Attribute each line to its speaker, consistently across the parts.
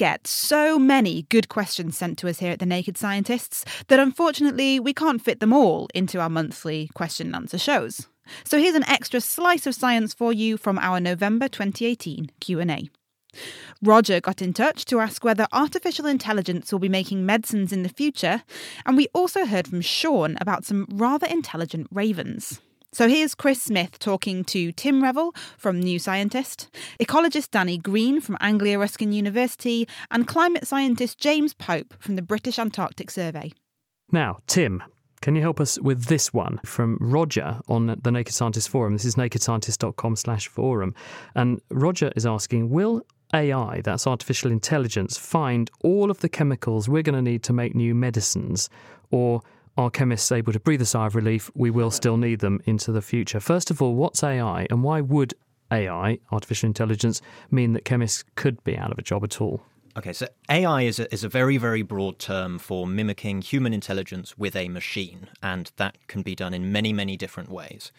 Speaker 1: get so many good questions sent to us here at The Naked Scientists that unfortunately we can't fit them all into our monthly question and answer shows. So here's an extra slice of science for you from our November 2018 Q&A. Roger got in touch to ask whether artificial intelligence will be making medicines in the future, and we also heard from Sean about some rather intelligent ravens. So here's Chris Smith talking to Tim Revell from New Scientist, ecologist Danny Green from Anglia Ruskin University, and climate scientist James Pope from the British Antarctic Survey.
Speaker 2: Now, Tim, can you help us with this one from Roger on the Naked Scientist forum? This is nakedscientist.com slash forum. And Roger is asking, will AI, that's artificial intelligence, find all of the chemicals we're going to need to make new medicines? Or are chemists able to breathe a sigh of relief? We will still need them into the future. First of all, what's AI and why would AI, artificial intelligence, mean that chemists could be out of a job at all?
Speaker 3: Okay, so AI is a, is a very, very broad term for mimicking human intelligence with a machine, and that can be done in many, many different ways.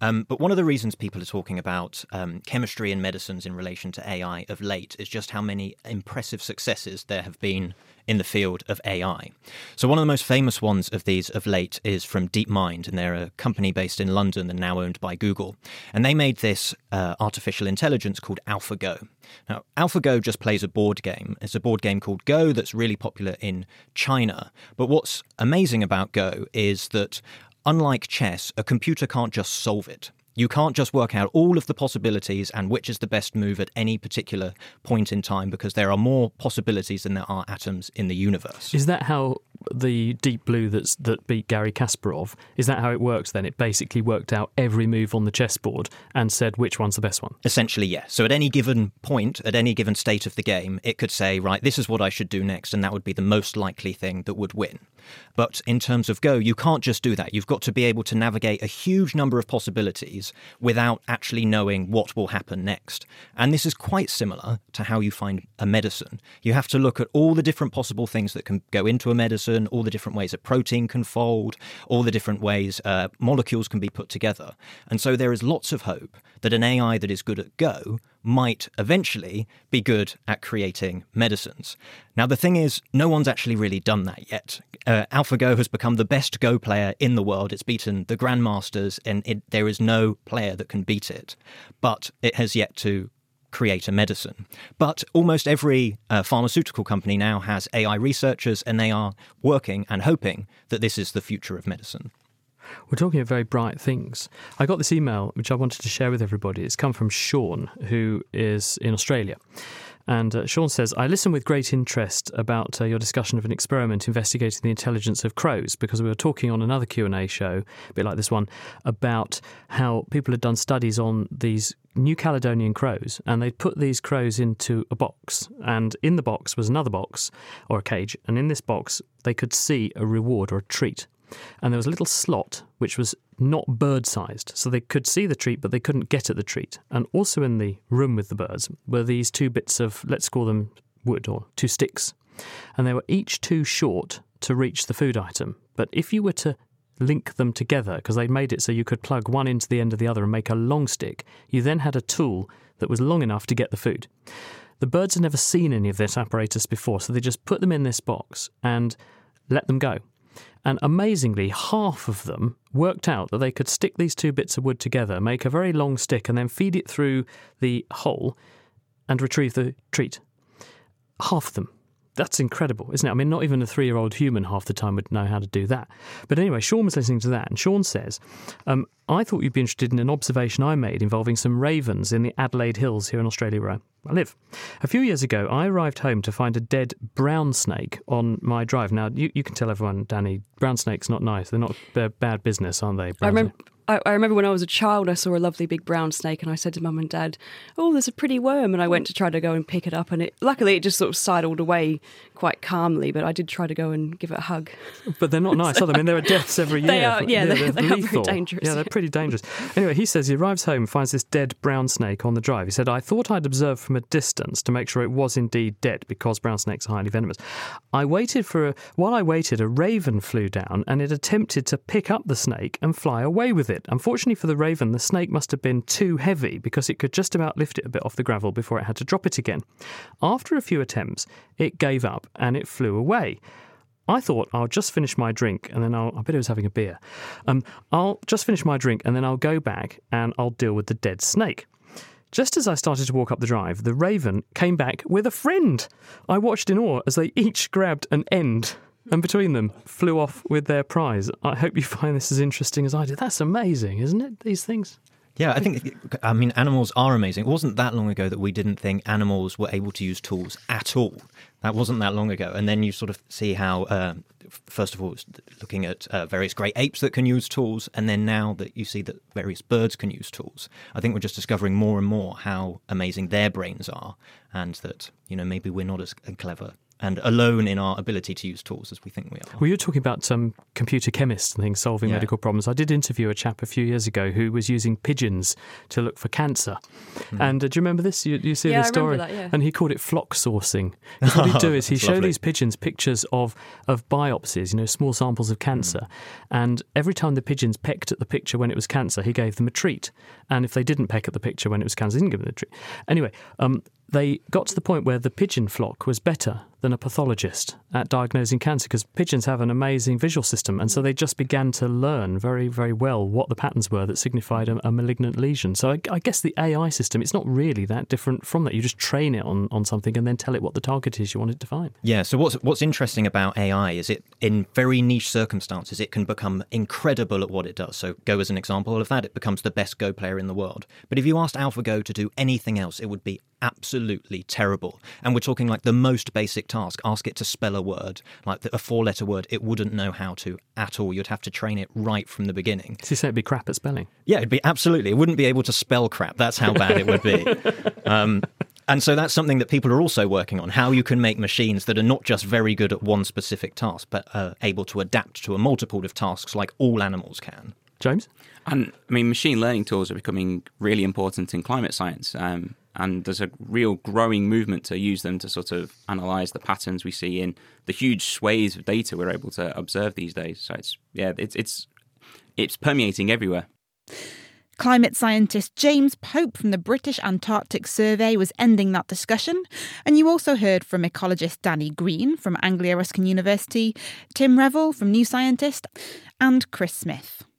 Speaker 3: Um, but one of the reasons people are talking about um, chemistry and medicines in relation to AI of late is just how many impressive successes there have been in the field of AI. So, one of the most famous ones of these of late is from DeepMind, and they're a company based in London and now owned by Google. And they made this uh, artificial intelligence called AlphaGo. Now, AlphaGo just plays a board game. It's a board game called Go that's really popular in China. But what's amazing about Go is that unlike chess, a computer can't just solve it. You can't just work out all of the possibilities and which is the best move at any particular point in time because there are more possibilities than there are atoms in the universe.
Speaker 2: Is that how the Deep Blue that's that beat Garry Kasparov? Is that how it works then? It basically worked out every move on the chessboard and said which one's the best one.
Speaker 3: Essentially, yes. So at any given point, at any given state of the game, it could say, right, this is what I should do next, and that would be the most likely thing that would win. But in terms of Go, you can't just do that. You've got to be able to navigate a huge number of possibilities without actually knowing what will happen next. And this is quite similar to how you find a medicine. You have to look at all the different possible things that can go into a medicine, all the different ways a protein can fold, all the different ways uh, molecules can be put together. And so there is lots of hope that an AI that is good at Go might eventually be good at creating medicines. Now, the thing is, no one's actually really done that yet. Uh, AlphaGo has become the best Go player in the world. It's beaten the Grandmasters, and it, there is no player that can beat it. But it has yet to create a medicine. But almost every uh, pharmaceutical company now has AI researchers, and they are working and hoping that this is the future of medicine.
Speaker 2: We're talking of very bright things. I got this email which I wanted to share with everybody. It's come from Sean, who is in Australia. And uh, Sean says, I listen with great interest about uh, your discussion of an experiment investigating the intelligence of crows because we were talking on another Q&A show, a bit like this one, about how people had done studies on these New Caledonian crows and they'd put these crows into a box and in the box was another box or a cage and in this box they could see a reward or a treat and there was a little slot which was not bird sized. So they could see the treat, but they couldn't get at the treat. And also in the room with the birds were these two bits of, let's call them wood or two sticks. And they were each too short to reach the food item. But if you were to link them together, because they'd made it so you could plug one into the end of the other and make a long stick, you then had a tool that was long enough to get the food. The birds had never seen any of this apparatus before, so they just put them in this box and let them go. And amazingly, half of them worked out that they could stick these two bits of wood together, make a very long stick, and then feed it through the hole and retrieve the treat. Half of them. That's incredible, isn't it? I mean, not even a three year old human half the time would know how to do that. But anyway, Sean was listening to that, and Sean says, um, I thought you'd be interested in an observation I made involving some ravens in the Adelaide Hills here in Australia where I live. A few years ago, I arrived home to find a dead brown snake on my drive. Now, you, you can tell everyone, Danny, brown snakes not nice. They're not they're bad business, aren't they?
Speaker 4: I remember, I, I, remember when I was a child, I saw a lovely big brown snake, and I said to mum and dad, "Oh, there's a pretty worm." And I went to try to go and pick it up, and it luckily it just sort of sidled away quite calmly. But I did try to go and give it a hug.
Speaker 2: But they're not nice, are they? I mean, there are deaths every year.
Speaker 4: They are, yeah,
Speaker 2: yeah
Speaker 4: they're, they are very dangerous.
Speaker 2: Yeah, they're pretty dangerous. Anyway, he says he arrives home, finds this dead brown snake on the drive. He said, "I thought I'd observe from a distance to make sure it was indeed dead, because brown snakes are highly venomous." I waited for a while. I waited, a raven flew down, and it attempted to pick up the snake and fly away with it. It. Unfortunately for the raven, the snake must have been too heavy because it could just about lift it a bit off the gravel before it had to drop it again. After a few attempts, it gave up and it flew away. I thought I'll just finish my drink and then I'll. I bet it was having a beer. Um, I'll just finish my drink and then I'll go back and I'll deal with the dead snake. Just as I started to walk up the drive, the raven came back with a friend. I watched in awe as they each grabbed an end and between them flew off with their prize. I hope you find this as interesting as I did. That's amazing, isn't it? These things.
Speaker 3: Yeah, I think, I mean, animals are amazing. It wasn't that long ago that we didn't think animals were able to use tools at all. That wasn't that long ago. And then you sort of see how, uh, first of all, looking at uh, various great apes that can use tools. And then now that you see that various birds can use tools, I think we're just discovering more and more how amazing their brains are. And that, you know, maybe we're not as clever and alone in our ability to use tools as we think we are.
Speaker 2: Well, you're talking about um, computer chemists and things solving
Speaker 3: Yeah.
Speaker 2: medical problems. I did interview a chap a few years ago who was using pigeons to look for cancer. And uh, do you remember this? You, you see
Speaker 4: Yeah,
Speaker 2: the
Speaker 4: I remember
Speaker 2: story?
Speaker 4: that, yeah.
Speaker 2: And he called it flock sourcing. what he'd do is he'd show
Speaker 3: lovely.
Speaker 2: these pigeons pictures of, of biopsies, you know, small samples of cancer. And every time the pigeons pecked at the picture when it was cancer, he gave them a treat. And if they didn't peck at the picture when it was cancer, he didn't give them a treat. Anyway, um, they got to the point where the pigeon flock was better than a pathologist at diagnosing cancer because pigeons have an amazing visual system. And so they just began to learn very, very well what the patterns were that signified a, a malignant lesion. So I, I guess the AI system, it's not really that different from that. You just train it on, on something and then tell it what the target is you want it to find.
Speaker 3: Yeah, so what's what's interesting about AI is it in very niche circumstances it can become incredible at what it does. So Go as an example of that, it becomes the best Go player in the world. But if you asked AlphaGo to do anything else, it would be absolutely terrible. And we're talking like the most basic task. Ask it to spell a word, like a four-letter word, it wouldn't know how to at all. You'd have to train it right from the beginning.
Speaker 2: So you say it'd be crap at spelling.
Speaker 3: Yeah, it'd be absolutely. It wouldn't be able to spell crap. That's how bad it would be. Um, and so that's something that people are also working on how you can make machines that are not just very good at one specific task, but are able to adapt to a multitude of tasks like all animals can.
Speaker 2: James?
Speaker 5: And I mean, machine learning tools are becoming really important in climate science. Um, and there's a real growing movement to use them to sort of analyze the patterns we see in the huge swathes of data we're able to observe these days. So it's yeah, it's it's it's permeating everywhere.
Speaker 1: Climate scientist James Pope from the British Antarctic Survey was ending that discussion. And you also heard from ecologist Danny Green from Anglia Ruskin University, Tim Revell from New Scientist, and Chris Smith.